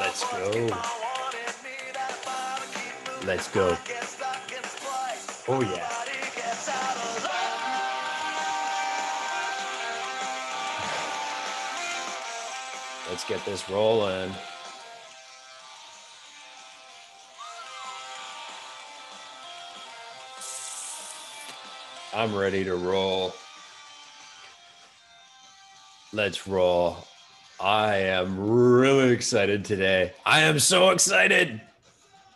Let's go. Let's go. Oh, yeah. Let's get this rolling. I'm ready to roll. Let's roll. I am really excited today. I am so excited.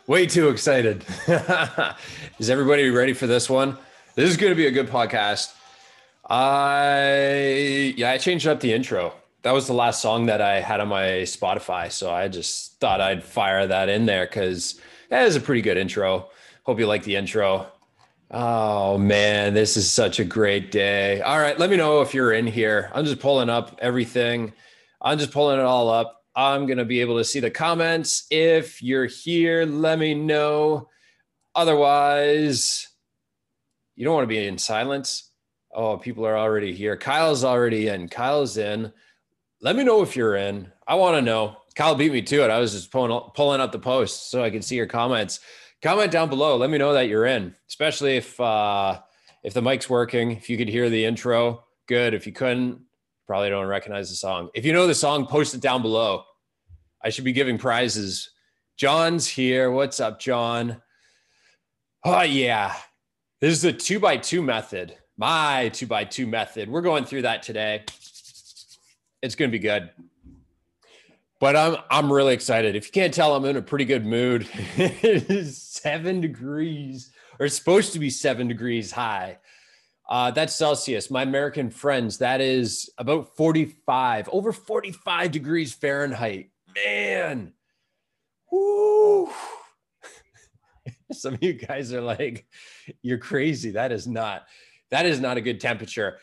Way too excited. is everybody ready for this one? This is going to be a good podcast. I yeah, I changed up the intro. That was the last song that I had on my Spotify, so I just thought I'd fire that in there cuz that is a pretty good intro. Hope you like the intro. Oh man, this is such a great day. All right, let me know if you're in here. I'm just pulling up everything. I'm just pulling it all up. I'm going to be able to see the comments. If you're here, let me know. Otherwise, you don't want to be in silence. Oh, people are already here. Kyle's already in. Kyle's in. Let me know if you're in. I want to know. Kyle beat me to it. I was just pulling pulling up the post so I can see your comments comment down below. Let me know that you're in, especially if uh, if the mic's working. If you could hear the intro, good. If you couldn't, probably don't recognize the song. If you know the song, post it down below. I should be giving prizes. John's here. What's up, John? Oh yeah, this is the two by two method. My two by two method. We're going through that today. It's going to be good but I'm I'm really excited. If you can't tell, I'm in a pretty good mood. it is seven degrees, or it's supposed to be seven degrees high. Uh, that's Celsius. My American friends, that is about 45, over 45 degrees Fahrenheit. Man, whoo! Some of you guys are like, "You're crazy." That is not. That is not a good temperature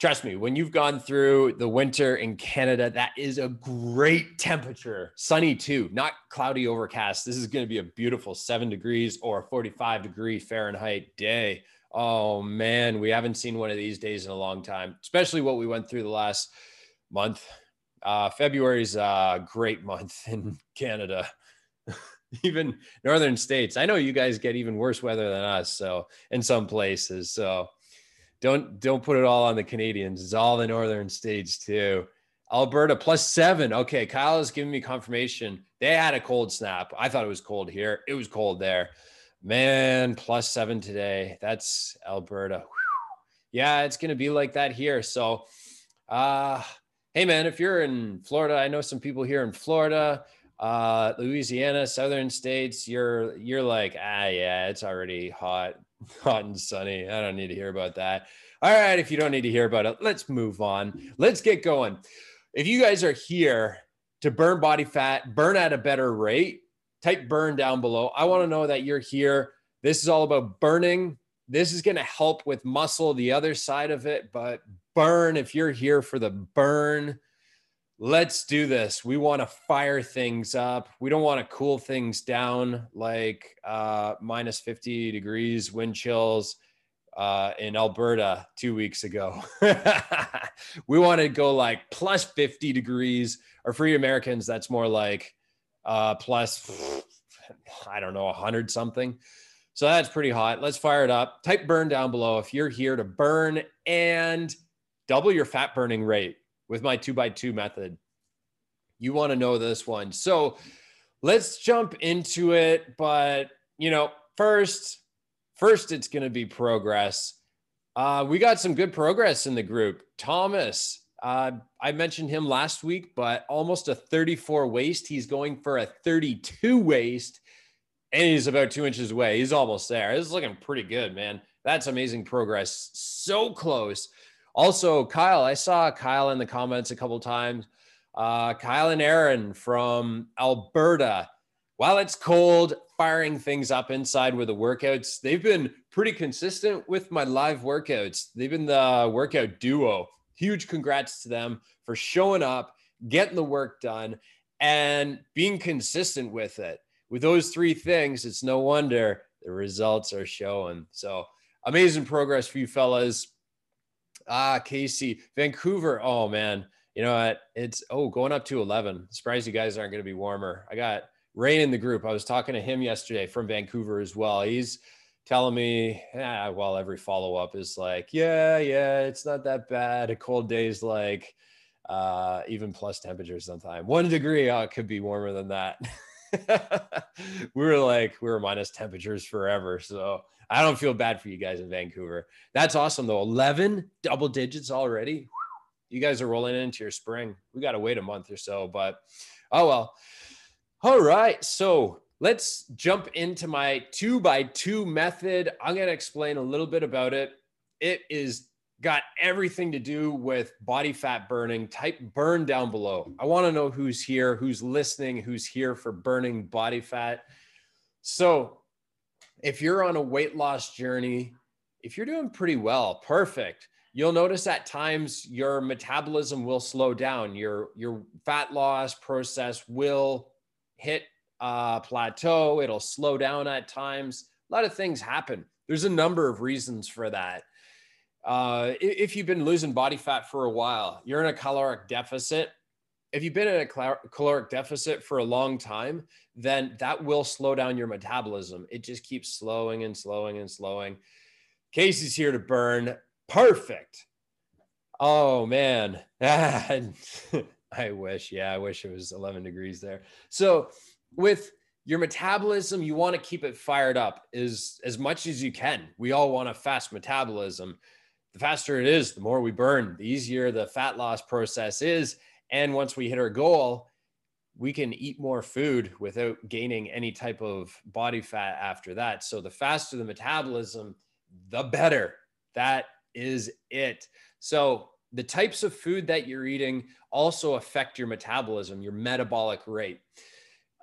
trust me, when you've gone through the winter in Canada, that is a great temperature. Sunny too, not cloudy overcast. This is going to be a beautiful seven degrees or 45 degree Fahrenheit day. Oh man, we haven't seen one of these days in a long time, especially what we went through the last month. Uh, February is a great month in Canada. even northern states. I know you guys get even worse weather than us. So in some places. So don't don't put it all on the Canadians. It's all the northern states too. Alberta plus seven. Okay, Kyle is giving me confirmation. They had a cold snap. I thought it was cold here. It was cold there. Man, plus seven today. That's Alberta. Whew. Yeah, it's gonna be like that here. So, uh, hey man, if you're in Florida, I know some people here in Florida, uh, Louisiana, southern states. You're you're like, ah, yeah, it's already hot hot and sunny. I don't need to hear about that. All right, if you don't need to hear about it, let's move on. Let's get going. If you guys are here to burn body fat, burn at a better rate, type burn down below. I want to know that you're here. This is all about burning. This is going to help with muscle, the other side of it, but burn if you're here for the burn let's do this. We want to fire things up. We don't want to cool things down like uh, minus 50 degrees wind chills uh, in Alberta two weeks ago. we want to go like plus 50 degrees, or for you Americans, that's more like uh, plus, I don't know, a 100 something. So that's pretty hot. Let's fire it up. Type burn down below if you're here to burn and double your fat burning rate with my two by two method. You want to know this one. So let's jump into it. But, you know, first, first, it's going to be progress. Uh, we got some good progress in the group. Thomas, uh, I mentioned him last week, but almost a 34 waist. He's going for a 32 waist, and he's about two inches away. He's almost there. It's looking pretty good, man. That's amazing progress. So close. Also, Kyle, I saw Kyle in the comments a couple times. Uh, Kyle and Aaron from Alberta. While it's cold, firing things up inside with the workouts. They've been pretty consistent with my live workouts. They've been the workout duo. Huge congrats to them for showing up, getting the work done, and being consistent with it. With those three things, it's no wonder the results are showing. So amazing progress for you fellas. Ah, Casey, Vancouver. Oh man, You know what? It's oh going up to 11. Surprised you guys aren't going to be warmer. I got Rain in the group. I was talking to him yesterday from Vancouver as well. He's telling me, yeah, well, every follow up is like, yeah, yeah, it's not that bad. A cold day's like uh, even plus temperatures sometime. One degree, oh, it could be warmer than that. we were like, we were minus temperatures forever. So I don't feel bad for you guys in Vancouver. That's awesome though. 11 double digits already. You guys are rolling into your spring. We got to wait a month or so, but oh well. All right. So let's jump into my two by two method. I'm going to explain a little bit about it. It is got everything to do with body fat burning. Type burn down below. I want to know who's here, who's listening, who's here for burning body fat. So, if you're on a weight loss journey, if you're doing pretty well, perfect. You'll notice at times your metabolism will slow down. Your your fat loss process will hit a plateau. It'll slow down at times. A lot of things happen. There's a number of reasons for that. Uh, if you've been losing body fat for a while, you're in a caloric deficit. If you've been in a caloric deficit for a long time, then that will slow down your metabolism. It just keeps slowing and slowing and slowing. Casey's here to burn. Perfect. Oh man. I wish. Yeah, I wish it was 11 degrees there. So, with your metabolism, you want to keep it fired up as as much as you can. We all want a fast metabolism the faster it is, the more we burn, the easier the fat loss process is. And once we hit our goal, we can eat more food without gaining any type of body fat after that. So the faster the metabolism, the better. That is it. So the types of food that you're eating also affect your metabolism, your metabolic rate.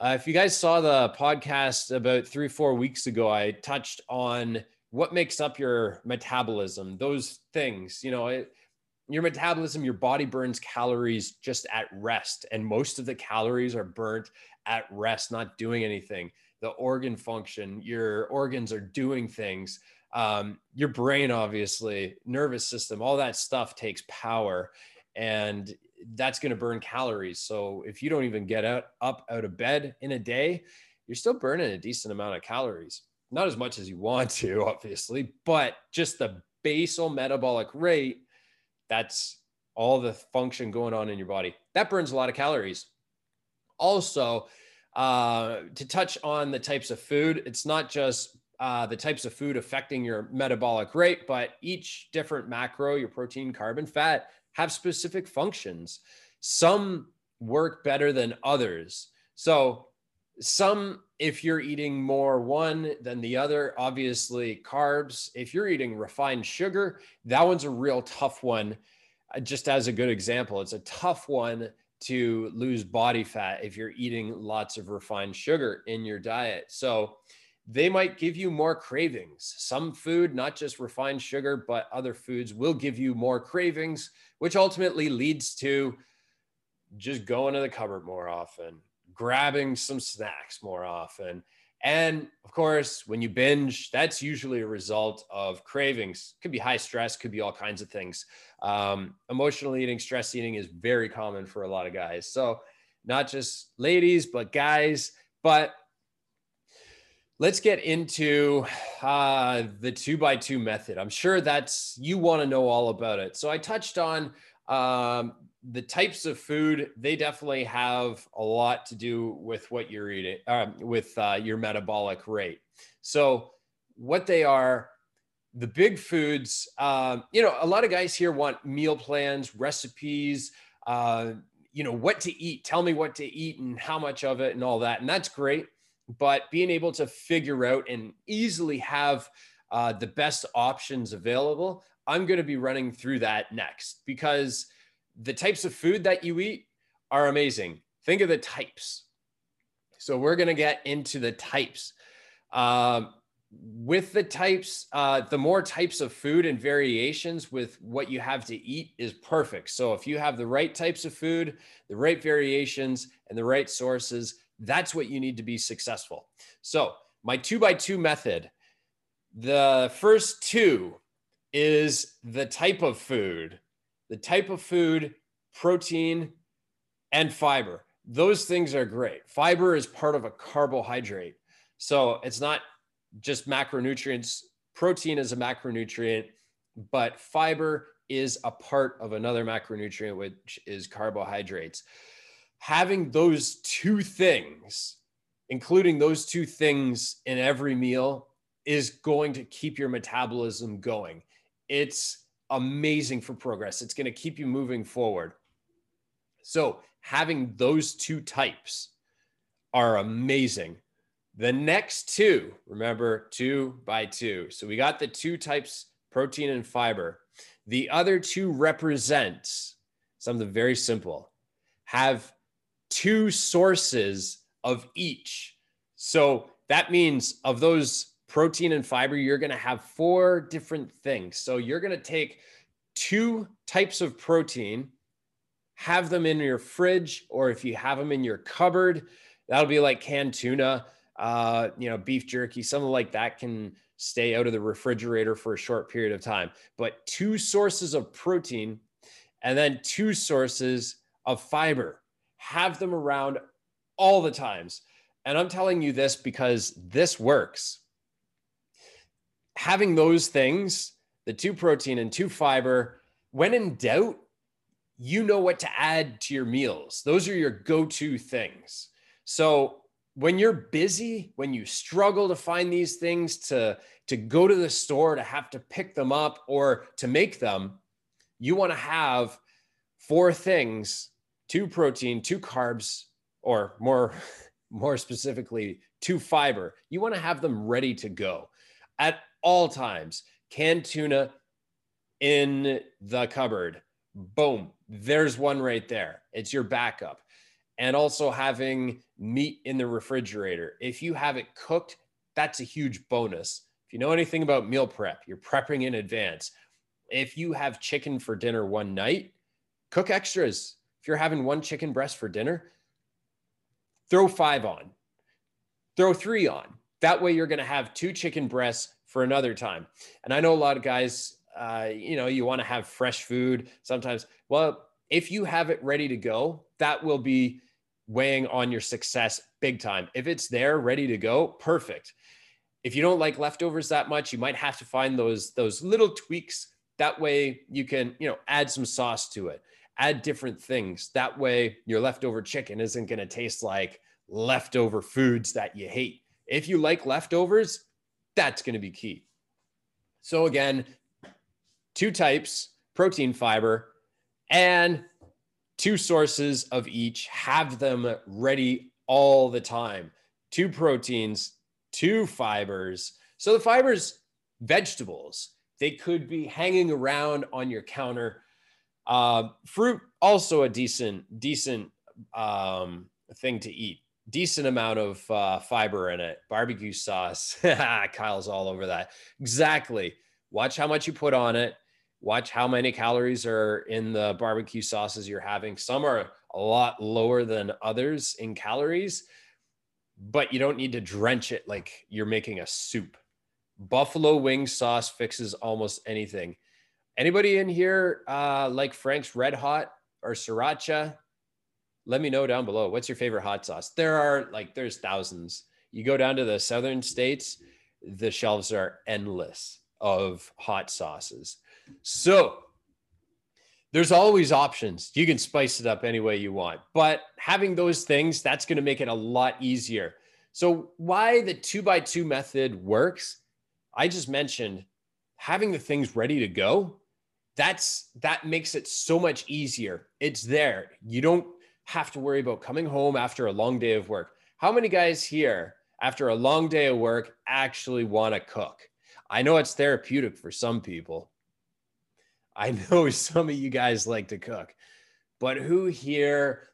Uh, if you guys saw the podcast about three, four weeks ago, I touched on what makes up your metabolism those things you know it, your metabolism your body burns calories just at rest and most of the calories are burnt at rest not doing anything. The organ function your organs are doing things. Um, your brain obviously nervous system all that stuff takes power. And that's going to burn calories so if you don't even get out up out of bed in a day you're still burning a decent amount of calories not as much as you want to, obviously, but just the basal metabolic rate, that's all the function going on in your body. That burns a lot of calories. Also, uh, to touch on the types of food, it's not just uh, the types of food affecting your metabolic rate, but each different macro, your protein, carbon, fat, have specific functions. Some work better than others. So, some if you're eating more one than the other obviously carbs if you're eating refined sugar that one's a real tough one uh, just as a good example it's a tough one to lose body fat if you're eating lots of refined sugar in your diet so they might give you more cravings some food not just refined sugar but other foods will give you more cravings which ultimately leads to just going to the cupboard more often grabbing some snacks more often. And of course, when you binge, that's usually a result of cravings. Could be high stress, could be all kinds of things. Um, emotional eating, stress eating is very common for a lot of guys. So, not just ladies, but guys. But let's get into uh, the two by two method. I'm sure that's you want to know all about it. So, I touched on um, the types of food they definitely have a lot to do with what you're eating uh, with uh, your metabolic rate so what they are the big foods um, you know a lot of guys here want meal plans recipes uh, you know what to eat tell me what to eat and how much of it and all that and that's great but being able to figure out and easily have uh, the best options available i'm going to be running through that next because the types of food that you eat are amazing. Think of the types. So we're going to get into the types. Um, with the types, uh, the more types of food and variations with what you have to eat is perfect. So if you have the right types of food, the right variations, and the right sources, that's what you need to be successful. So my two by two method, the first two is the type of food the type of food protein, and fiber. Those things are great. Fiber is part of a carbohydrate. So it's not just macronutrients. Protein is a macronutrient, but fiber is a part of another macronutrient, which is carbohydrates. Having those two things, including those two things in every meal, is going to keep your metabolism going. It's amazing for progress. It's going to keep you moving forward. So, having those two types are amazing. The next two, remember, two by two. So, we got the two types protein and fiber. The other two represent something very simple have two sources of each. So, that means of those protein and fiber, you're going to have four different things. So you're going to take two types of protein, have them in your fridge, or if you have them in your cupboard, that'll be like canned tuna, uh, you know, beef jerky, something like that can stay out of the refrigerator for a short period of time. But two sources of protein and then two sources of fiber. Have them around all the times. And I'm telling you this because this works having those things, the two protein and two fiber, when in doubt, you know what to add to your meals. Those are your go to things. So when you're busy, when you struggle to find these things, to, to go to the store, to have to pick them up or to make them, you want to have four things two protein, two carbs, or more, more specifically, two fiber. You want to have them ready to go at all times. Canned tuna in the cupboard. Boom. There's one right there. It's your backup. And also having meat in the refrigerator. If you have it cooked, that's a huge bonus. If you know anything about meal prep, you're prepping in advance. If you have chicken for dinner one night, cook extras. If you're having one chicken breast for dinner, throw five on, throw three on. That way, you're going to have two chicken breasts for another time. And I know a lot of guys, uh, you know, you want to have fresh food sometimes. Well, if you have it ready to go, that will be weighing on your success big time. If it's there ready to go, perfect. If you don't like leftovers that much, you might have to find those those little tweaks. That way you can, you know, add some sauce to it. Add different things. That way your leftover chicken isn't going to taste like leftover foods that you hate. If you like leftovers, that's going to be key. So, again, two types protein fiber and two sources of each. Have them ready all the time. Two proteins, two fibers. So, the fibers, vegetables, they could be hanging around on your counter. Uh, fruit, also a decent, decent um, thing to eat decent amount of uh, fiber in it. Barbecue sauce. Kyle's all over that. Exactly. Watch how much you put on it. Watch how many calories are in the barbecue sauces you're having. Some are a lot lower than others in calories, but you don't need to drench it like you're making a soup. Buffalo wing sauce fixes almost anything. Anybody in here uh, like Frank's Red Hot or Sriracha? let me know down below. What's your favorite hot sauce? There are like, there's thousands. You go down to the southern states, the shelves are endless of hot sauces. So there's always options. You can spice it up any way you want, but having those things, that's going to make it a lot easier. So, why the two by two method works, I just mentioned having the things ready to go. That's that makes it so much easier. It's there. You don't have to worry about coming home after a long day of work. How many guys here, after a long day of work, actually want to cook? I know it's therapeutic for some people. I know some of you guys like to cook, but who here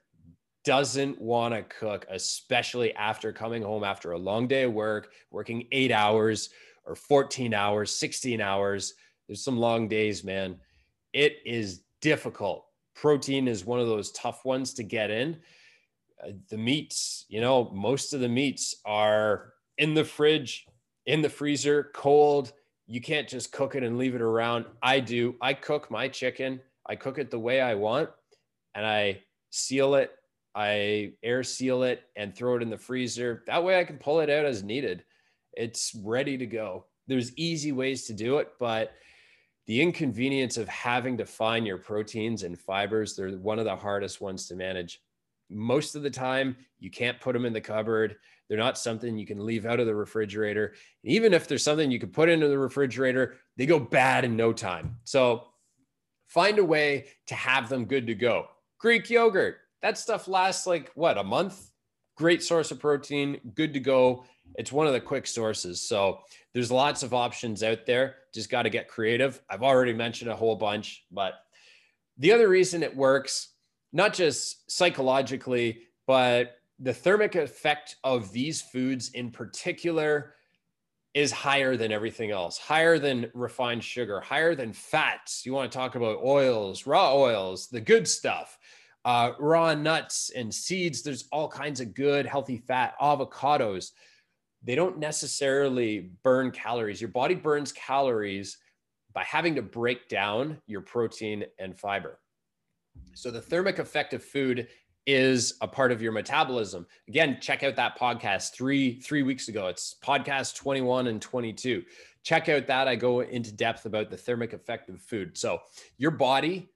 doesn't want to cook, especially after coming home after a long day of work, working eight hours or 14 hours, 16 hours? There's some long days, man. It is difficult protein is one of those tough ones to get in. Uh, the meats, you know, most of the meats are in the fridge, in the freezer, cold. You can't just cook it and leave it around. I do. I cook my chicken. I cook it the way I want. and I seal it. I air seal it and throw it in the freezer. That way I can pull it out as needed. It's ready to go. There's easy ways to do it, but the inconvenience of having to find your proteins and fibers, they're one of the hardest ones to manage. Most of the time, you can't put them in the cupboard. They're not something you can leave out of the refrigerator. even if there's something you can put into the refrigerator, they go bad in no time. So find a way to have them good to go. Greek yogurt, that stuff lasts like what, a month? Great source of protein, good to go. It's one of the quick sources. So there's lots of options out there. Just got to get creative. I've already mentioned a whole bunch, but the other reason it works, not just psychologically, but the thermic effect of these foods in particular is higher than everything else, higher than refined sugar, higher than fats. You want to talk about oils, raw oils, the good stuff, uh, raw nuts and seeds. There's all kinds of good, healthy fat, avocados. They don't necessarily burn calories. Your body burns calories by having to break down your protein and fiber. So the thermic effect of food is a part of your metabolism. Again, check out that podcast three three weeks ago. It's podcast 21 and 22. Check out that. I go into depth about the thermic effect of food. So your body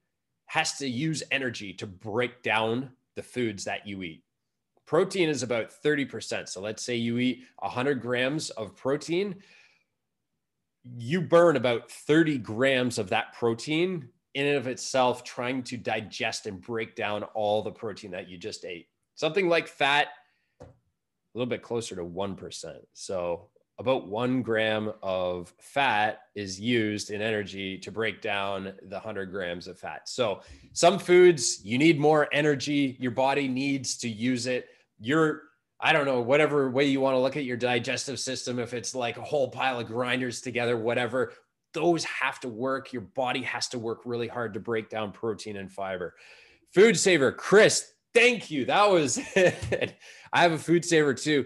has to use energy to break down the foods that you eat. Protein is about 30%. So let's say you eat 100 grams of protein. You burn about 30 grams of that protein in and of itself trying to digest and break down all the protein that you just ate. Something like fat, a little bit closer to 1%. So, about one gram of fat is used in energy to break down the 100 grams of fat. So, some foods you need more energy, your body needs to use it. You're I don't know, whatever way you want to look at your digestive system, if it's like a whole pile of grinders together, whatever, those have to work. Your body has to work really hard to break down protein and fiber. Food saver, Chris, thank you. That was. I have a food saver too.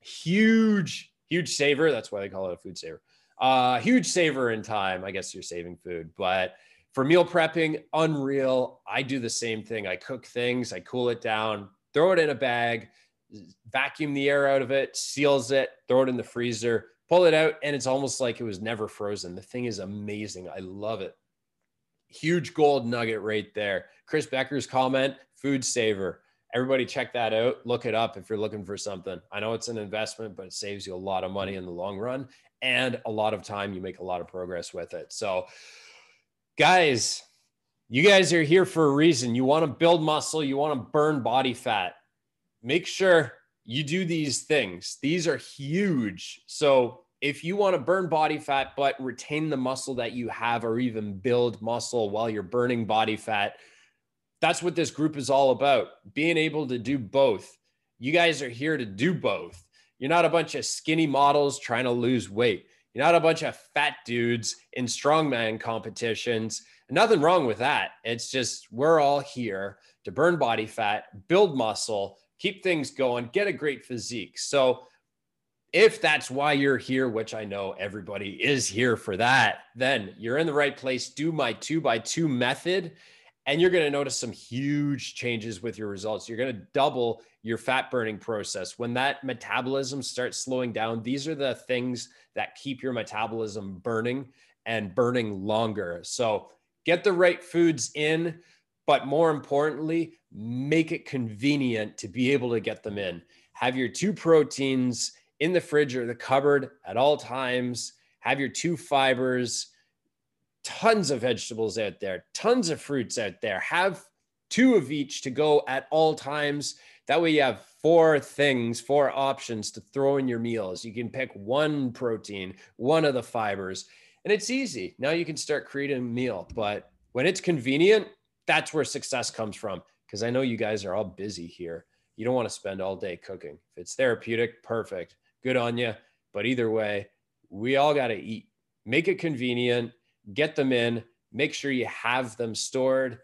Huge, huge saver. That's why they call it a food saver. Uh, huge saver in time. I guess you're saving food, but for meal prepping, unreal. I do the same thing. I cook things, I cool it down, throw it in a bag, vacuum the air out of it, seals it, throw it in the freezer pull it out and it's almost like it was never frozen. The thing is amazing. I love it. Huge gold nugget right there. Chris Becker's comment, food saver. Everybody check that out. Look it up if you're looking for something. I know it's an investment, but it saves you a lot of money in the long run and a lot of time. You make a lot of progress with it. So, guys, you guys are here for a reason. You want to build muscle, you want to burn body fat. Make sure you do these things. These are huge. So if you want to burn body fat, but retain the muscle that you have, or even build muscle while you're burning body fat, that's what this group is all about being able to do both. You guys are here to do both. You're not a bunch of skinny models trying to lose weight. You're not a bunch of fat dudes in strongman competitions. Nothing wrong with that. It's just we're all here to burn body fat, build muscle, keep things going, get a great physique. So, if that's why you're here, which I know everybody is here for that, then you're in the right place. Do my two by two method, and you're going to notice some huge changes with your results. You're going to double your fat burning process. When that metabolism starts slowing down, these are the things that keep your metabolism burning and burning longer. So, get the right foods in but more importantly, make it convenient to be able to get them in. Have your two proteins in the fridge or the cupboard at all times. Have your two fibers, tons of vegetables out there, tons of fruits out there. Have two of each to go at all times. That way, you have four things, four options to throw in your meals. You can pick one protein, one of the fibers, and it's easy. Now you can start creating a meal. But when it's convenient, that's where success comes from. Because I know you guys are all busy here. You don't want to spend all day cooking. If it's therapeutic, perfect. Good on you. But either way, we all got to eat. Make it convenient, get them in, make sure you have them stored.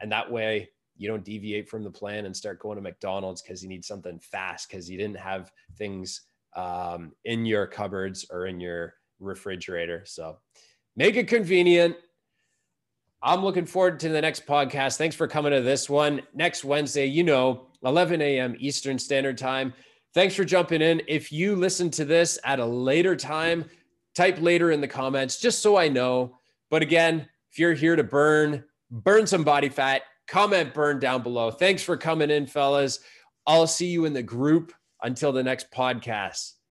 And that way, you don't deviate from the plan and start going to McDonald's because you need something fast because you didn't have things um, in your cupboards or in your refrigerator. So make it convenient I'm looking forward to the next podcast. Thanks for coming to this one. Next Wednesday, you know, 11 a.m. Eastern Standard Time. Thanks for jumping in. If you listen to this at a later time, type later in the comments just so I know. But again, if you're here to burn, burn some body fat, comment burn down below. Thanks for coming in, fellas. I'll see you in the group until the next podcast.